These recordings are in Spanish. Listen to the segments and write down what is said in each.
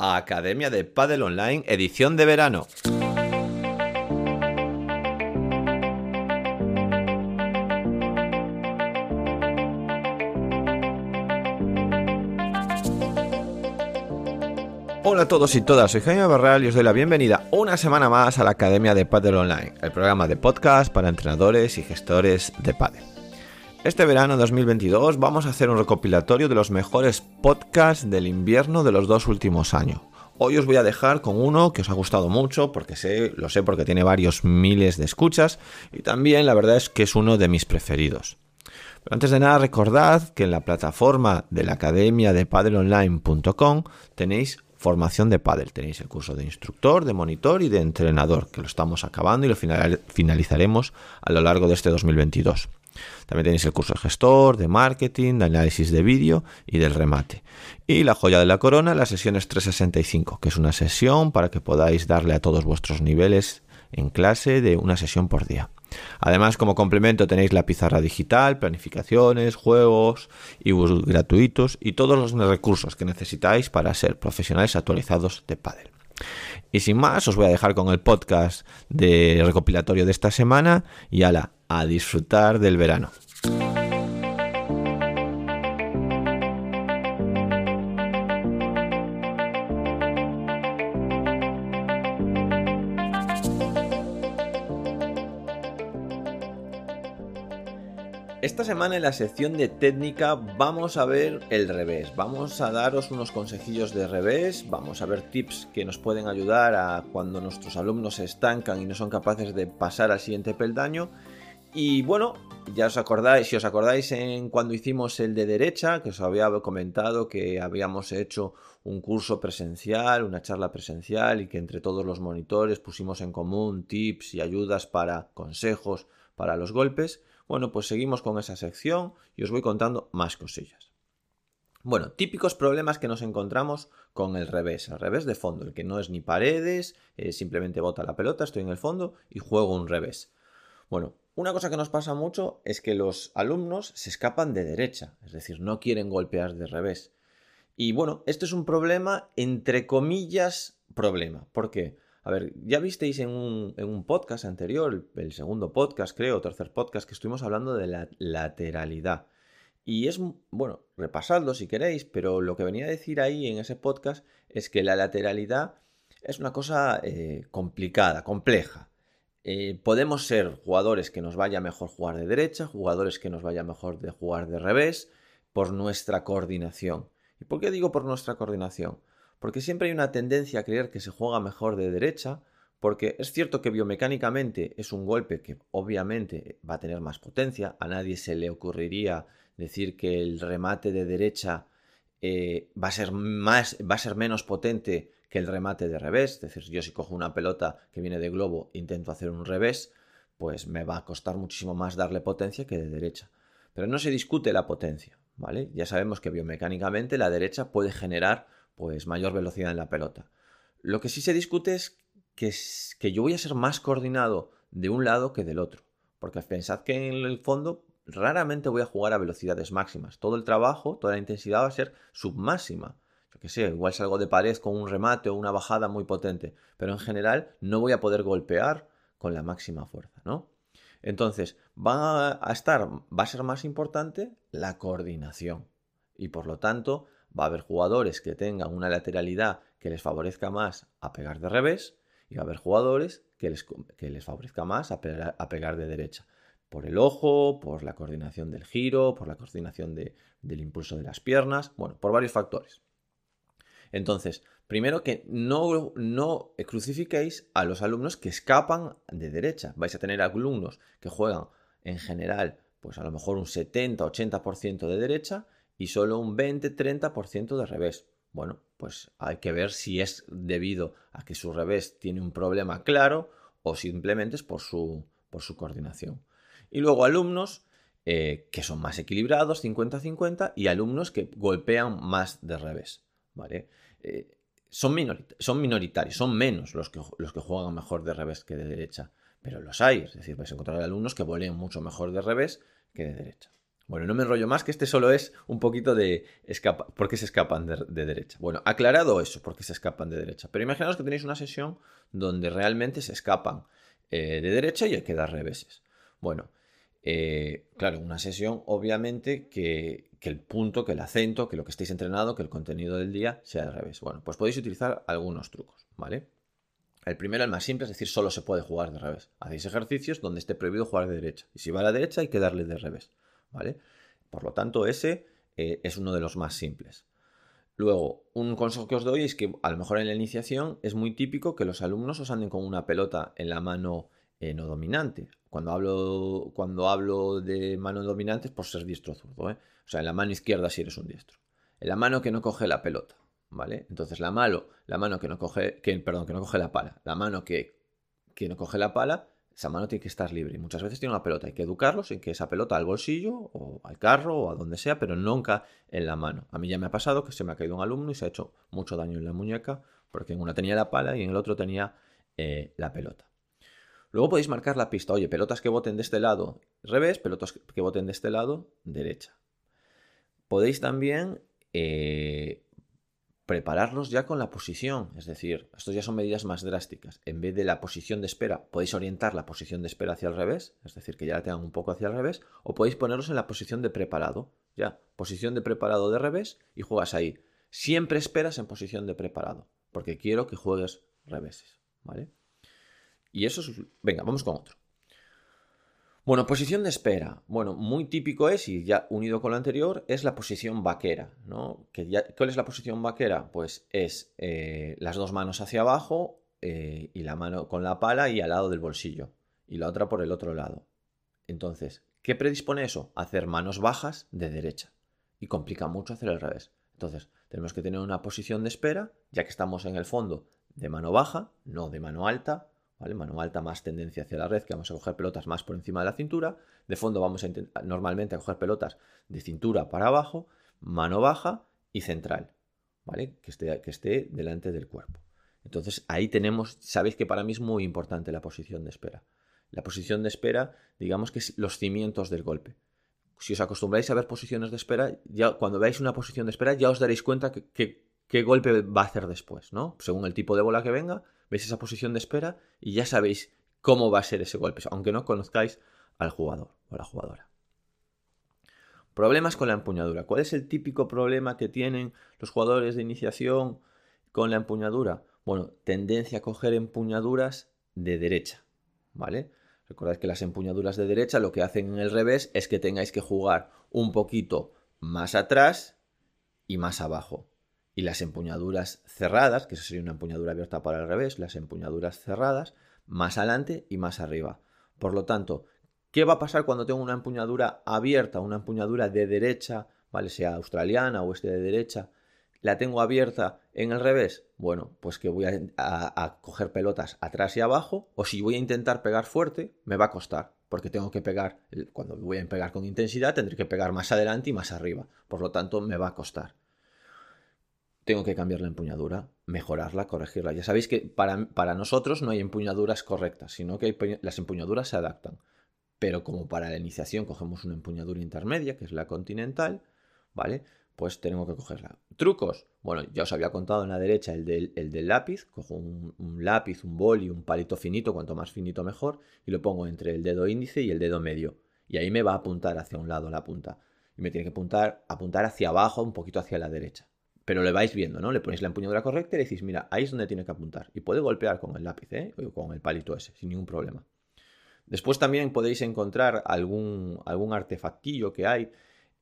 a Academia de Padel Online, edición de verano. Hola a todos y todas, soy Jaime Barral y os doy la bienvenida una semana más a la Academia de Padel Online, el programa de podcast para entrenadores y gestores de Padel. Este verano 2022 vamos a hacer un recopilatorio de los mejores podcasts del invierno de los dos últimos años. Hoy os voy a dejar con uno que os ha gustado mucho, porque sé, lo sé porque tiene varios miles de escuchas y también la verdad es que es uno de mis preferidos. Pero antes de nada recordad que en la plataforma de la academia de padelonline.com tenéis formación de pádel. Tenéis el curso de instructor, de monitor y de entrenador, que lo estamos acabando y lo finalizaremos a lo largo de este 2022. También tenéis el curso de gestor, de marketing, de análisis de vídeo y del remate. Y la joya de la corona, la sesión es 365, que es una sesión para que podáis darle a todos vuestros niveles en clase de una sesión por día. Además, como complemento tenéis la pizarra digital, planificaciones, juegos, ebooks gratuitos y todos los recursos que necesitáis para ser profesionales actualizados de pádel. Y sin más, os voy a dejar con el podcast de recopilatorio de esta semana y ala, a disfrutar del verano. Esta semana en la sección de técnica vamos a ver el revés, vamos a daros unos consejillos de revés, vamos a ver tips que nos pueden ayudar a cuando nuestros alumnos se estancan y no son capaces de pasar al siguiente peldaño. Y bueno, ya os acordáis, si os acordáis en cuando hicimos el de derecha, que os había comentado que habíamos hecho un curso presencial, una charla presencial y que entre todos los monitores pusimos en común tips y ayudas para consejos para los golpes. Bueno, pues seguimos con esa sección y os voy contando más cosillas. Bueno, típicos problemas que nos encontramos con el revés, el revés de fondo, el que no es ni paredes, eh, simplemente bota la pelota, estoy en el fondo y juego un revés. Bueno, una cosa que nos pasa mucho es que los alumnos se escapan de derecha, es decir, no quieren golpear de revés. Y bueno, esto es un problema, entre comillas, problema. ¿Por qué? A ver, ya visteis en un, podcast anterior, el, segundo podcast creo, tercer podcast, que estuvimos hablando de la lateralidad. Y es, bueno, repasadlo si queréis, pero lo que venía a decir ahí en ese podcast es que la lateralidad es una cosa eh, complicada, compleja. Eh, podemos ser jugadores que nos vaya mejor jugar de derecha, jugadores que nos vaya mejor de jugar de revés, por nuestra coordinación. ¿Y por qué digo por nuestra coordinación? porque siempre hay una tendencia a creer que se juega mejor de derecha, porque es cierto que biomecánicamente es un golpe que obviamente va a tener más potencia, a nadie se le ocurriría decir que el remate de derecha eh, va, a ser más, va a ser menos potente que el remate de revés, es decir, yo si cojo una pelota que viene de globo intento hacer un revés, pues me va a costar muchísimo más darle potencia que de derecha. Pero no se discute la potencia, ¿vale? Ya sabemos que biomecánicamente la derecha puede generar pues mayor velocidad en la pelota. Lo que sí se discute es que, que yo voy a ser más coordinado de un lado que del otro. Porque pensad que en el fondo raramente voy a jugar a velocidades máximas. Todo el trabajo, toda la intensidad va a ser submáxima. Que sé, igual salgo de pared con un remate o una bajada muy potente. Pero en general no voy a poder golpear con la máxima fuerza, ¿no? Entonces, va a estar, va a ser más importante la coordinación. Y por lo tanto, va a haber jugadores que tengan una lateralidad que les favorezca más a pegar de revés y va a haber jugadores que les, que les favorezca más a pegar, de derecha. Por el ojo, por la coordinación del giro, por la coordinación del impulso de las piernas, bueno, por varios factores. Entonces, primero que no, no crucifiquéis a los alumnos que escapan de derecha. Vais a tener alumnos que juegan en general, pues a lo mejor un 70-80% de derecha y solo un 20-30% de revés. Bueno, pues hay que ver si es debido a que su revés tiene un problema claro o simplemente es por su, por su coordinación. Y luego alumnos eh, que son más equilibrados, 50-50, y alumnos que golpean más de revés. Eh, son, minoritarios, son menos los que, los que juegan mejor de revés que de derecha, pero los hay, es decir, vais a encontrar alumnos que volean mucho mejor de revés que de derecha. Bueno, no me enrollo más, que este solo es un poquito de por qué se escapan de, derecha. Bueno, aclarado eso, por qué se escapan de derecha. Pero imaginaos que tenéis una sesión donde realmente se escapan eh, de derecha y hay que dar reveses. Bueno, eh, claro, una sesión obviamente que, el punto, que el acento, que lo que estéis entrenado, que el contenido del día sea al revés. Bueno, pues podéis utilizar algunos trucos, ¿vale? El primero, el más simple, es decir, solo se puede jugar de revés. Hacéis ejercicios donde esté prohibido jugar de derecha. Y si va a la derecha hay que darle de revés. ¿vale? Por lo tanto, ese eh, es uno de los más simples. Luego, un consejo que os doy es que a lo mejor en la iniciación es muy típico que los alumnos os anden con una pelota en la mano eh, no dominante. Cuando hablo, cuando hablo de mano dominante es por ser diestro zurdo. ¿eh? O sea, en la mano izquierda si eres un diestro. En la mano que no coge la pelota. ¿Vale? Entonces la mano, la mano que no coge, que, perdón, que no coge la pala, la mano que, que no coge la pala esa mano tiene que estar libre. Y muchas veces tiene una pelota. Hay que educarlos en que esa pelota al bolsillo o al carro o a donde sea, pero nunca en la mano. A mí ya me ha pasado que se me ha caído un alumno y se ha hecho mucho daño en la muñeca porque en una tenía la pala y en el otro tenía eh, la pelota. Luego podéis marcar la pista. Oye, pelotas que boten de este lado revés, pelotas que boten de este lado derecha. Podéis también eh, prepararlos ya con la posición, es decir, estos ya son medidas más drásticas. En vez de la posición de espera, podéis orientar la posición de espera hacia el revés, es decir, que ya la tengan un poco hacia el revés, o podéis ponerlos en la posición de preparado, ya, posición de preparado de revés y juegas ahí. Siempre esperas en posición de preparado, porque quiero que juegues reveses, ¿vale? Y eso es... Venga, vamos con otro. Bueno, posición de espera. Bueno, muy típico es, y ya unido con lo anterior, es la posición vaquera. ¿no? ¿Cuál es la posición vaquera? Pues es eh, las dos manos hacia abajo eh, y la mano con la pala y al lado del bolsillo. Y la otra por el otro lado. Entonces, ¿qué predispone eso? Hacer manos bajas de derecha. Y complica mucho hacer el revés. Entonces, tenemos que tener una posición de espera, ya que estamos en el fondo de mano baja, no de mano alta, Mano alta más tendencia hacia la red, que vamos a coger pelotas más por encima de la cintura. De fondo vamos normalmente a coger pelotas de cintura para abajo, mano baja y central, ¿vale? Que esté, que esté delante del cuerpo. Entonces ahí tenemos, sabéis que para mí es muy importante la posición de espera. La posición de espera, digamos que es los cimientos del golpe. Si os acostumbráis a ver posiciones de espera, ya cuando veáis una posición de espera ya os daréis cuenta qué golpe va a hacer después, ¿no? Según el tipo de bola que venga, veis esa posición de espera y ya sabéis cómo va a ser ese golpe, aunque no conozcáis al jugador o a la jugadora. Problemas con la empuñadura. ¿Cuál es el típico problema que tienen los jugadores de iniciación con la empuñadura? Bueno, tendencia a coger empuñaduras de derecha, ¿vale? Recordad que las empuñaduras de derecha lo que hacen en el revés es que tengáis que jugar un poquito más atrás y más abajo y las empuñaduras cerradas, que eso sería una empuñadura abierta para el revés, las empuñaduras cerradas, más adelante y más arriba. Por lo tanto, ¿qué va a pasar cuando tengo una empuñadura abierta, una empuñadura de derecha, ¿vale? sea australiana o este de derecha? ¿La tengo abierta en el revés? Bueno, pues que voy a, coger pelotas atrás y abajo, o si voy a intentar pegar fuerte, me va a costar, porque tengo que pegar, cuando voy a pegar con intensidad, tendré que pegar más adelante y más arriba. Por lo tanto, me va a costar tengo que cambiar la empuñadura, mejorarla, corregirla. Ya sabéis que para, para nosotros no hay empuñaduras correctas, sino que las empuñaduras se adaptan. Pero como para la iniciación cogemos una empuñadura intermedia, que es la continental, ¿vale? Pues tengo que cogerla. Trucos. Bueno, ya os había contado en la derecha el del, el del lápiz. Cojo un, lápiz, un boli, un palito finito, cuanto más finito mejor, y lo pongo entre el dedo índice y el dedo medio. Y ahí me va a apuntar hacia un lado la punta. Y me tiene que apuntar, apuntar hacia abajo, un poquito hacia la derecha pero le vais viendo, ¿no? Le ponéis la empuñadura correcta y le decís, mira, ahí es donde tiene que apuntar. Y puede golpear con el lápiz, ¿eh? O con el palito ese, sin ningún problema. Después también podéis encontrar algún, algún artefactillo que hay,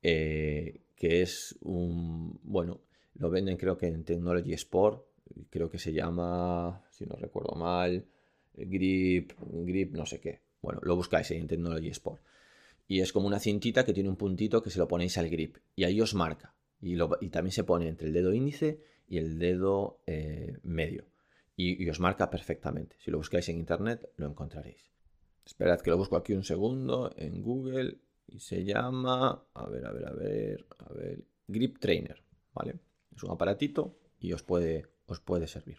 eh, que es un, bueno, lo venden creo que en Technology Sport, creo que se llama, si no recuerdo mal, grip, grip, no sé qué. Bueno, lo buscáis ahí en Technology Sport. Y es como una cintita que tiene un puntito que se lo ponéis al grip. Y ahí os marca. Y, también se pone entre el dedo índice y el dedo eh, medio. Y, os marca perfectamente. Si lo buscáis en internet, lo encontraréis. Esperad que lo busco aquí un segundo en Google. Y se llama. A ver, a ver, a ver. A ver. Grip Trainer. ¿Vale? Es un aparatito y os puede, os puede servir.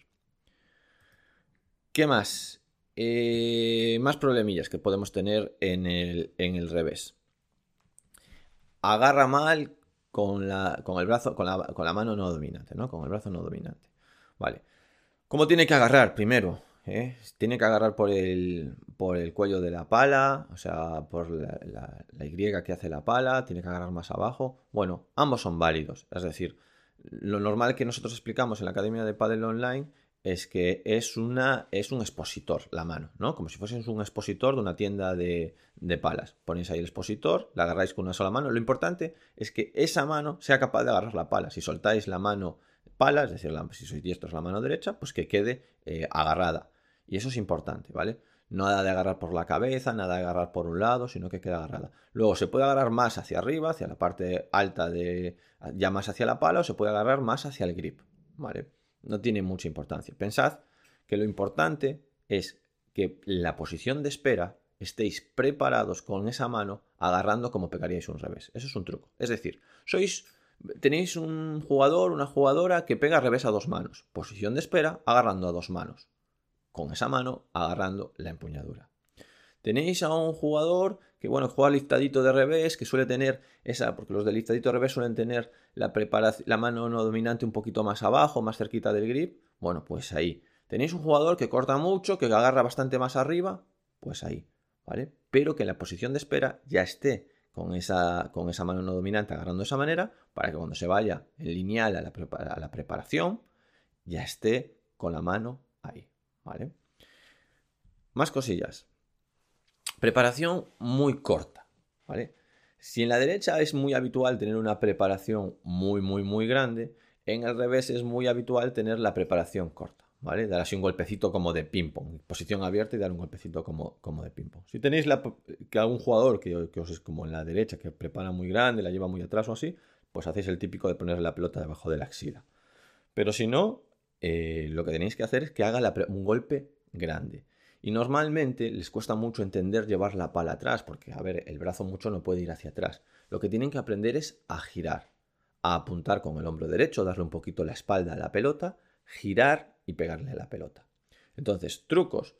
¿Qué más? Eh, más problemillas que podemos tener en el, en el revés. agarra mal con, la, con el brazo, con la, con la mano no dominante, ¿no? Con el brazo no dominante. Vale. ¿Cómo tiene que agarrar? Primero, ¿eh? tiene que agarrar por el, por el cuello de la pala, o sea, por la, Y que hace la pala, tiene que agarrar más abajo. Bueno, ambos son válidos. Es decir, lo normal que nosotros explicamos en la Academia de Padel Online es que es, una, es un expositor la mano, ¿no? Como si fuese un expositor de una tienda de, de, palas. Ponéis ahí el expositor, la agarráis con una sola mano. Lo importante es que esa mano sea capaz de agarrar la pala. Si soltáis la mano pala, es decir, si sois diestros la mano derecha, pues que quede eh, agarrada. Y eso es importante, ¿vale? Nada de agarrar por la cabeza, nada de agarrar por un lado, sino que quede agarrada. Luego se puede agarrar más hacia arriba, hacia la parte alta de, ya más hacia la pala, o se puede agarrar más hacia el grip, ¿vale? No tiene mucha importancia. Pensad que lo importante es que la posición de espera estéis preparados con esa mano agarrando como pegaríais un revés. Eso es un truco. Es decir, sois tenéis un jugador, una jugadora que pega revés a dos manos. Posición de espera agarrando a dos manos. Con esa mano agarrando la empuñadura. Tenéis a un jugador que, bueno, juega liftadito de revés, que suele tener esa, porque los de liftadito de revés suelen tener la, la mano no dominante un poquito más abajo, más cerquita del grip. Bueno, pues ahí. Tenéis un jugador que corta mucho, que agarra bastante más arriba, pues ahí, ¿vale? Pero que en la posición de espera ya esté con esa, con esa mano no dominante agarrando de esa manera, para que cuando se vaya en lineal a la, a la preparación, ya esté con la mano ahí, ¿vale? Más cosillas. Preparación muy corta, ¿vale? Si en la derecha es muy habitual tener una preparación muy, muy, muy grande, en el revés es muy habitual tener la preparación corta, ¿vale? Dar así un golpecito como de ping-pong, posición abierta y dar un golpecito como, como de ping-pong. Si tenéis la, que algún jugador que, os es como en la derecha, que prepara muy grande, la lleva muy atrás o así, pues hacéis el típico de poner la pelota debajo de la axila. Pero si no, eh, lo que tenéis que hacer es que haga un golpe grande. Y normalmente les cuesta mucho entender llevar la pala atrás, porque, a ver, el brazo mucho no puede ir hacia atrás. Lo que tienen que aprender es a girar, a apuntar con el hombro derecho, darle un poquito la espalda a la pelota, girar y pegarle a la pelota. Entonces, trucos.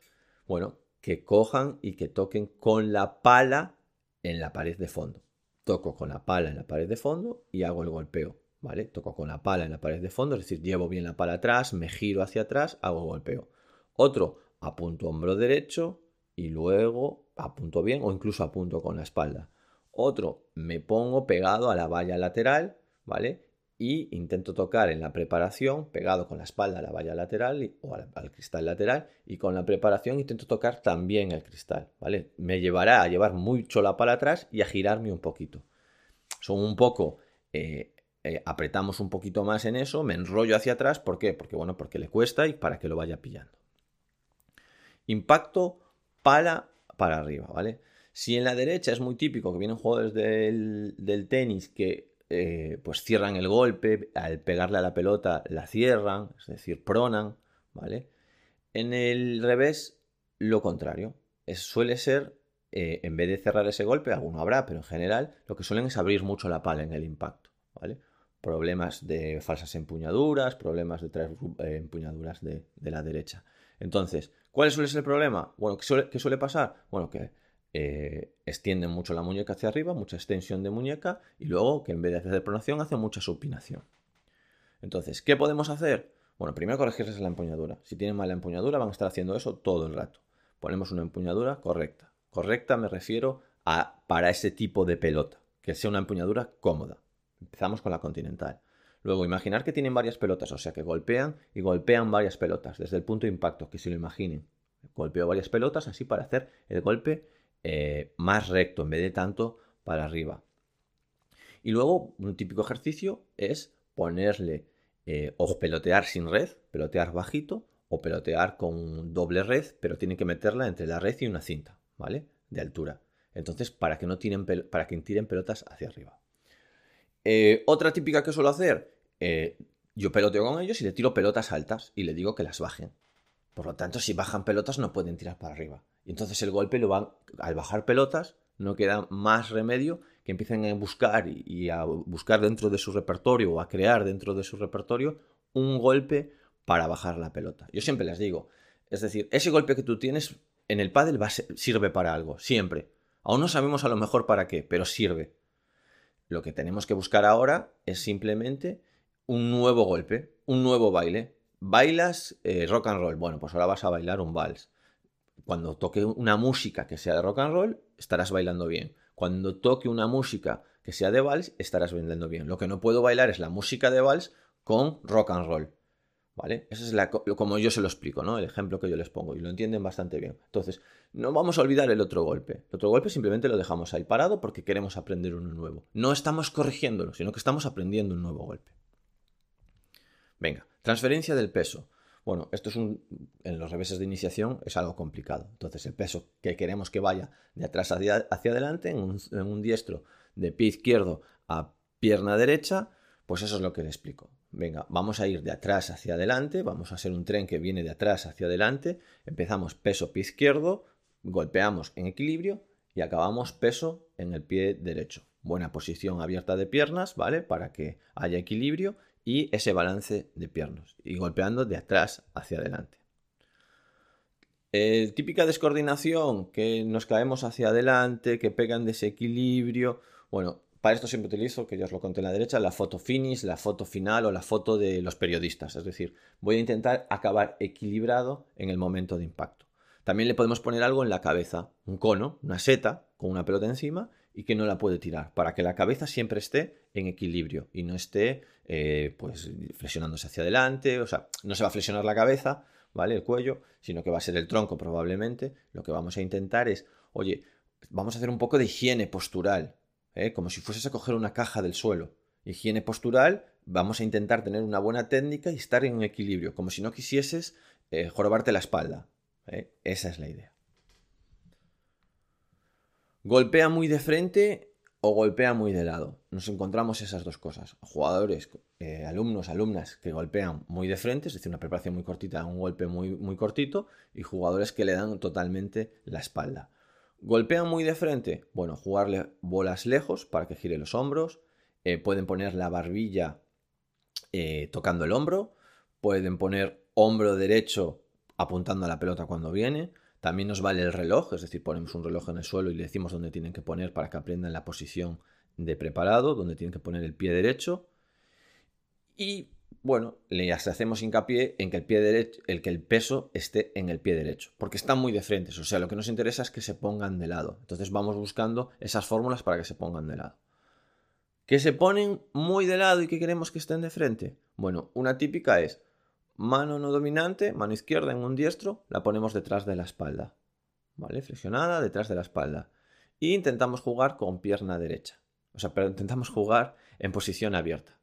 Bueno, que cojan y que toquen con la pala en la pared de fondo. Toco con la pala en la pared de fondo y hago el golpeo. ¿Vale? Toco con la pala en la pared de fondo, es decir, llevo bien la pala atrás, me giro hacia atrás, hago golpeo. Otro, apunto hombro derecho y luego apunto bien o incluso apunto con la espalda. Otro, me pongo pegado a la valla lateral, ¿vale? Y intento tocar en la preparación, pegado con la espalda a la valla lateral o al, cristal lateral, y con la preparación intento tocar también el cristal, ¿vale? Me llevará a llevar mucho la pala atrás y a girarme un poquito. Son un poco eh, eh, apretamos un poquito más en eso, me enrollo hacia atrás, ¿por qué? Porque bueno, porque le cuesta y para que lo vaya pillando. Impacto pala para arriba, ¿vale? Si en la derecha es muy típico que vienen jugadores del, tenis que eh, pues cierran el golpe, al pegarle a la pelota la cierran, es decir, pronan, ¿vale? En el revés, lo contrario. Suele ser, eh, en vez de cerrar ese golpe, alguno habrá, pero en general lo que suelen es abrir mucho la pala en el impacto, ¿vale? Problemas de falsas empuñaduras, problemas de traer eh, empuñaduras de la derecha. Entonces, ¿cuál suele ser el problema? Bueno, ¿qué suele, pasar? Bueno, que eh, extienden mucho la muñeca hacia arriba, mucha extensión de muñeca, y luego que en vez de hacer pronación hace mucha supinación. Entonces, ¿qué podemos hacer? Bueno, primero corregirles la empuñadura. Si tienen mala empuñadura, van a estar haciendo eso todo el rato. Ponemos una empuñadura correcta. Correcta me refiero a para ese tipo de pelota, que sea una empuñadura cómoda. Empezamos con la continental. Luego, imaginar que tienen varias pelotas, o sea que golpean y golpean varias pelotas desde el punto de impacto, que se lo imaginen. Golpeo varias pelotas así para hacer el golpe eh, más recto en vez de tanto para arriba. Y luego, un típico ejercicio es ponerle eh, o pelotear sin red, pelotear bajito, o pelotear con doble red, pero tienen que meterla entre la red y una cinta, ¿vale? De altura. Entonces, para que no tiren, para que tiren pelotas hacia arriba. Eh, otra típica que suelo hacer, eh, yo peloteo con ellos y le tiro pelotas altas y le digo que las bajen. Por lo tanto, si bajan pelotas no pueden tirar para arriba. Y entonces el golpe lo van, al bajar pelotas, no queda más remedio que empiecen a buscar y, a buscar dentro de su repertorio o a crear dentro de su repertorio un golpe para bajar la pelota. Yo siempre les digo, es decir, ese golpe que tú tienes en el pádel sirve para algo, siempre. Aún no sabemos a lo mejor para qué, pero sirve. Lo que tenemos que buscar ahora es simplemente un nuevo golpe, un nuevo baile. Bailas eh, rock and roll. Bueno, pues ahora vas a bailar un vals. Cuando toque una música que sea de rock and roll, estarás bailando bien. Cuando toque una música que sea de vals, estarás bailando bien. Lo que no puedo bailar es la música de vals con rock and roll. Eso es la, como yo se lo explico, ¿no? El ejemplo que yo les pongo y lo entienden bastante bien. Entonces, no vamos a olvidar el otro golpe. El otro golpe simplemente lo dejamos ahí parado porque queremos aprender uno nuevo. No estamos corrigiéndolo, sino que estamos aprendiendo un nuevo golpe. Venga, transferencia del peso. Bueno, esto es un. En los reveses de iniciación es algo complicado. Entonces, el peso que queremos que vaya de atrás hacia, hacia adelante, en un, en un diestro de pie izquierdo a pierna derecha, pues eso es lo que le explico. Venga, vamos a ir de atrás hacia adelante, vamos a hacer un tren que viene de atrás hacia adelante, empezamos peso pie izquierdo, golpeamos en equilibrio y acabamos peso en el pie derecho. Buena posición abierta de piernas, ¿vale? Para que haya equilibrio y ese balance de piernas y golpeando de atrás hacia adelante. Eh, típica descoordinación, que nos caemos hacia adelante, que pegan desequilibrio. Bueno, para esto siempre utilizo, que ya os lo conté en la derecha, la foto finish, la foto final o la foto de los periodistas. Es decir, voy a intentar acabar equilibrado en el momento de impacto. También le podemos poner algo en la cabeza, un cono, una seta con una pelota encima y que no la puede tirar, para que la cabeza siempre esté en equilibrio y no esté eh, pues flexionándose hacia adelante, o sea, no se va a flexionar la cabeza, ¿vale? El cuello, sino que va a ser el tronco probablemente. Lo que vamos a intentar es, oye, vamos a hacer un poco de higiene postural, ¿eh? como si fueses a coger una caja del suelo. Higiene postural, vamos a intentar tener una buena técnica y estar en equilibrio, como si no quisieses eh, jorobarte la espalda. ¿eh? Esa es la idea. Golpea muy de frente o golpea muy de lado. Nos encontramos esas dos cosas. Jugadores, alumnos, alumnas que golpean muy de frente, es decir, una preparación muy cortita, un golpe muy, muy cortito, y jugadores que le dan totalmente la espalda. ¿Golpean muy de frente? Bueno, jugarle bolas lejos para que gire los hombros. Eh, pueden poner la barbilla eh, tocando el hombro. Pueden poner hombro derecho apuntando a la pelota cuando viene. También nos vale el reloj, es decir, ponemos un reloj en el suelo y le decimos dónde tienen que poner para que aprendan la posición de preparado, donde tienen que poner el pie derecho. Y bueno, le hacemos hincapié en que el pie derecho, el que el peso esté en el pie derecho, porque están muy de frente, o sea, lo que nos interesa es que se pongan de lado. Entonces vamos buscando esas fórmulas para que se pongan de lado. ¿Que se ponen muy de lado y que queremos que estén de frente? Bueno, una típica es mano no dominante, mano izquierda en un diestro, la ponemos detrás de la espalda, ¿vale? Flexionada detrás de la espalda. Y intentamos jugar con pierna derecha. O sea, pero intentamos jugar en posición abierta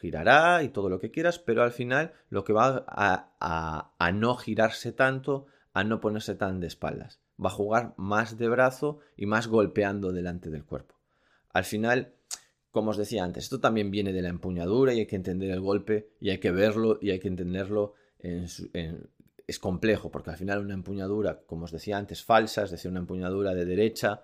girará y todo lo que quieras, pero al final lo que va a, no girarse tanto, a no ponerse tan de espaldas. Va a jugar más de brazo y más golpeando delante del cuerpo. Al final, como os decía antes, esto también viene de la empuñadura y hay que entender el golpe y hay que verlo y hay que entenderlo es complejo, porque al final una empuñadura, como os decía antes, falsa, es decir, una empuñadura de derecha,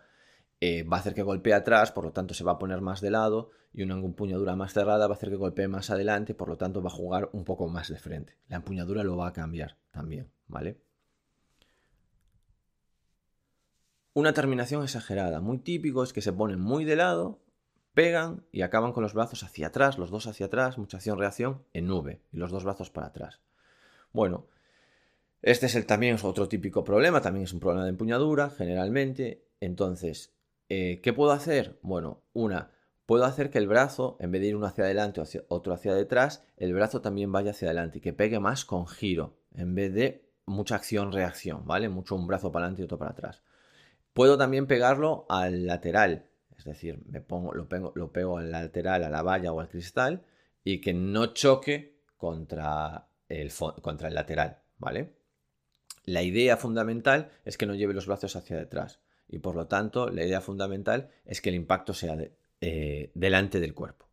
eh, va a hacer que golpee atrás, por lo tanto se va a poner más de lado, y una empuñadura más cerrada va a hacer que golpee más adelante, por lo tanto va a jugar un poco más de frente. La empuñadura lo va a cambiar también, ¿vale? Una terminación exagerada, muy típico, es que se ponen muy de lado, pegan y acaban con los brazos hacia atrás, los dos hacia atrás, mucha acción-reacción, en nube, y los dos brazos para atrás. Bueno, este es el, también otro típico problema, también es un problema de empuñadura, generalmente. Entonces, eh, ¿Qué puedo hacer? Bueno, una, puedo hacer que el brazo, en vez de ir uno hacia adelante o otro hacia detrás, el brazo también vaya hacia adelante y que pegue más con giro, en vez de mucha acción-reacción, ¿vale? Mucho un brazo para adelante y otro para atrás. Puedo también pegarlo al lateral, es decir, me pongo, lo, pego, lo pego al lateral, a la valla o al cristal y que no choque contra el, contra el lateral, ¿vale? La idea fundamental es que no lleve los brazos hacia detrás y por lo tanto la idea fundamental es que el impacto sea eh, delante del cuerpo.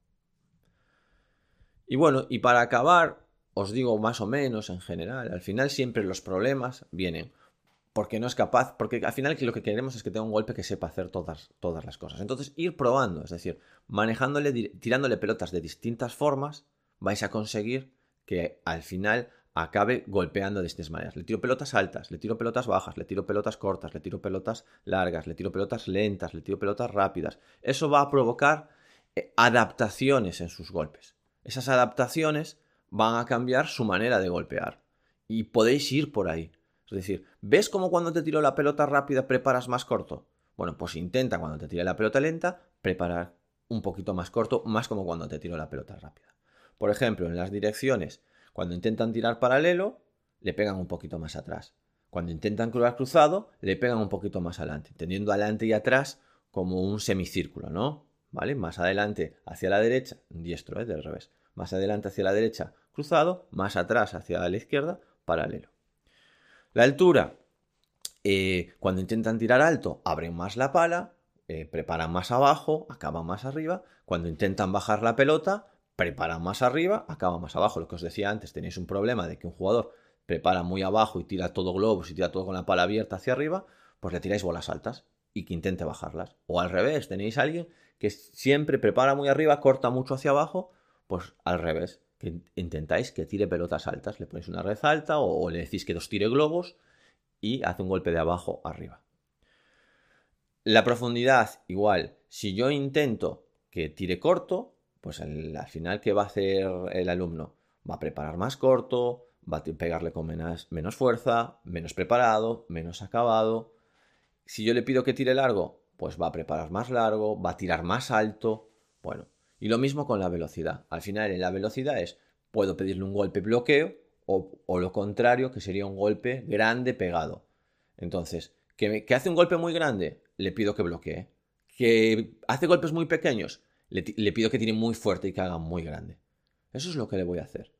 Y bueno, y para acabar, os digo más o menos en general, al final siempre los problemas vienen porque no es capaz, porque al final lo que queremos es que tenga un golpe que sepa hacer todas, todas las cosas. Entonces, ir probando, es decir, manejándole, tirándole pelotas de distintas formas, vais a conseguir que al final acabe golpeando de estas maneras. Le tiro pelotas altas, le tiro pelotas bajas, le tiro pelotas cortas, le tiro pelotas largas, le tiro pelotas lentas, le tiro pelotas rápidas. Eso va a provocar eh, adaptaciones en sus golpes. Esas adaptaciones van a cambiar su manera de golpear. Y podéis ir por ahí. Es decir, ¿ves cómo cuando te tiro la pelota rápida preparas más corto? Bueno, pues intenta cuando te tire la pelota lenta preparar un poquito más corto, más como cuando te tiro la pelota rápida. Por ejemplo, en las direcciones, cuando intentan tirar paralelo, le pegan un poquito más atrás. Cuando intentan cruzar cruzado, le pegan un poquito más adelante, teniendo adelante y atrás como un semicírculo, ¿no? ¿Vale? Más adelante hacia la derecha, diestro, ¿eh? Del revés. Más adelante hacia la derecha, cruzado, más atrás hacia la izquierda, paralelo. La altura, eh, cuando intentan tirar alto, abren más la pala, eh, preparan más abajo, acaban más arriba. Cuando intentan bajar la pelota, preparan más arriba, acaban más abajo. Lo que os decía antes, tenéis un problema de que un jugador prepara muy abajo y tira todo globos y tira todo con la pala abierta hacia arriba, pues le tiráis bolas altas y que intente bajarlas. O al revés, tenéis a alguien que siempre prepara muy arriba, corta mucho hacia abajo, pues al revés, que intentáis que tire pelotas altas, le ponéis una red alta o, le decís que os tire globos y hace un golpe de abajo arriba. La profundidad, igual, si yo intento que tire corto, pues al final, ¿qué va a hacer el alumno? Va a preparar más corto, va a pegarle con menos, fuerza, menos preparado, menos acabado. Si yo le pido que tire largo, pues va a preparar más largo, va a tirar más alto. Bueno, y lo mismo con la velocidad. Al final, en la velocidad es, puedo pedirle un golpe bloqueo o, lo contrario, que sería un golpe grande pegado. Entonces, ¿que, hace un golpe muy grande? Le pido que bloquee. ¿Que hace golpes muy pequeños? Le, pido que tire muy fuerte y que haga muy grande. Eso es lo que le voy a hacer.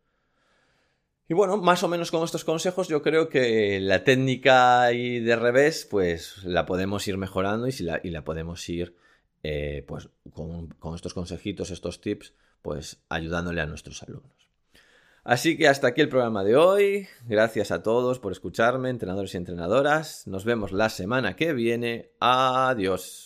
Y bueno, más o menos con estos consejos yo creo que la técnica de revés pues la podemos ir mejorando y, la, y la podemos ir eh, pues con, estos consejitos, estos tips, pues ayudándole a nuestros alumnos. Así que hasta aquí el programa de hoy. Gracias a todos por escucharme, entrenadores y entrenadoras. Nos vemos la semana que viene. Adiós.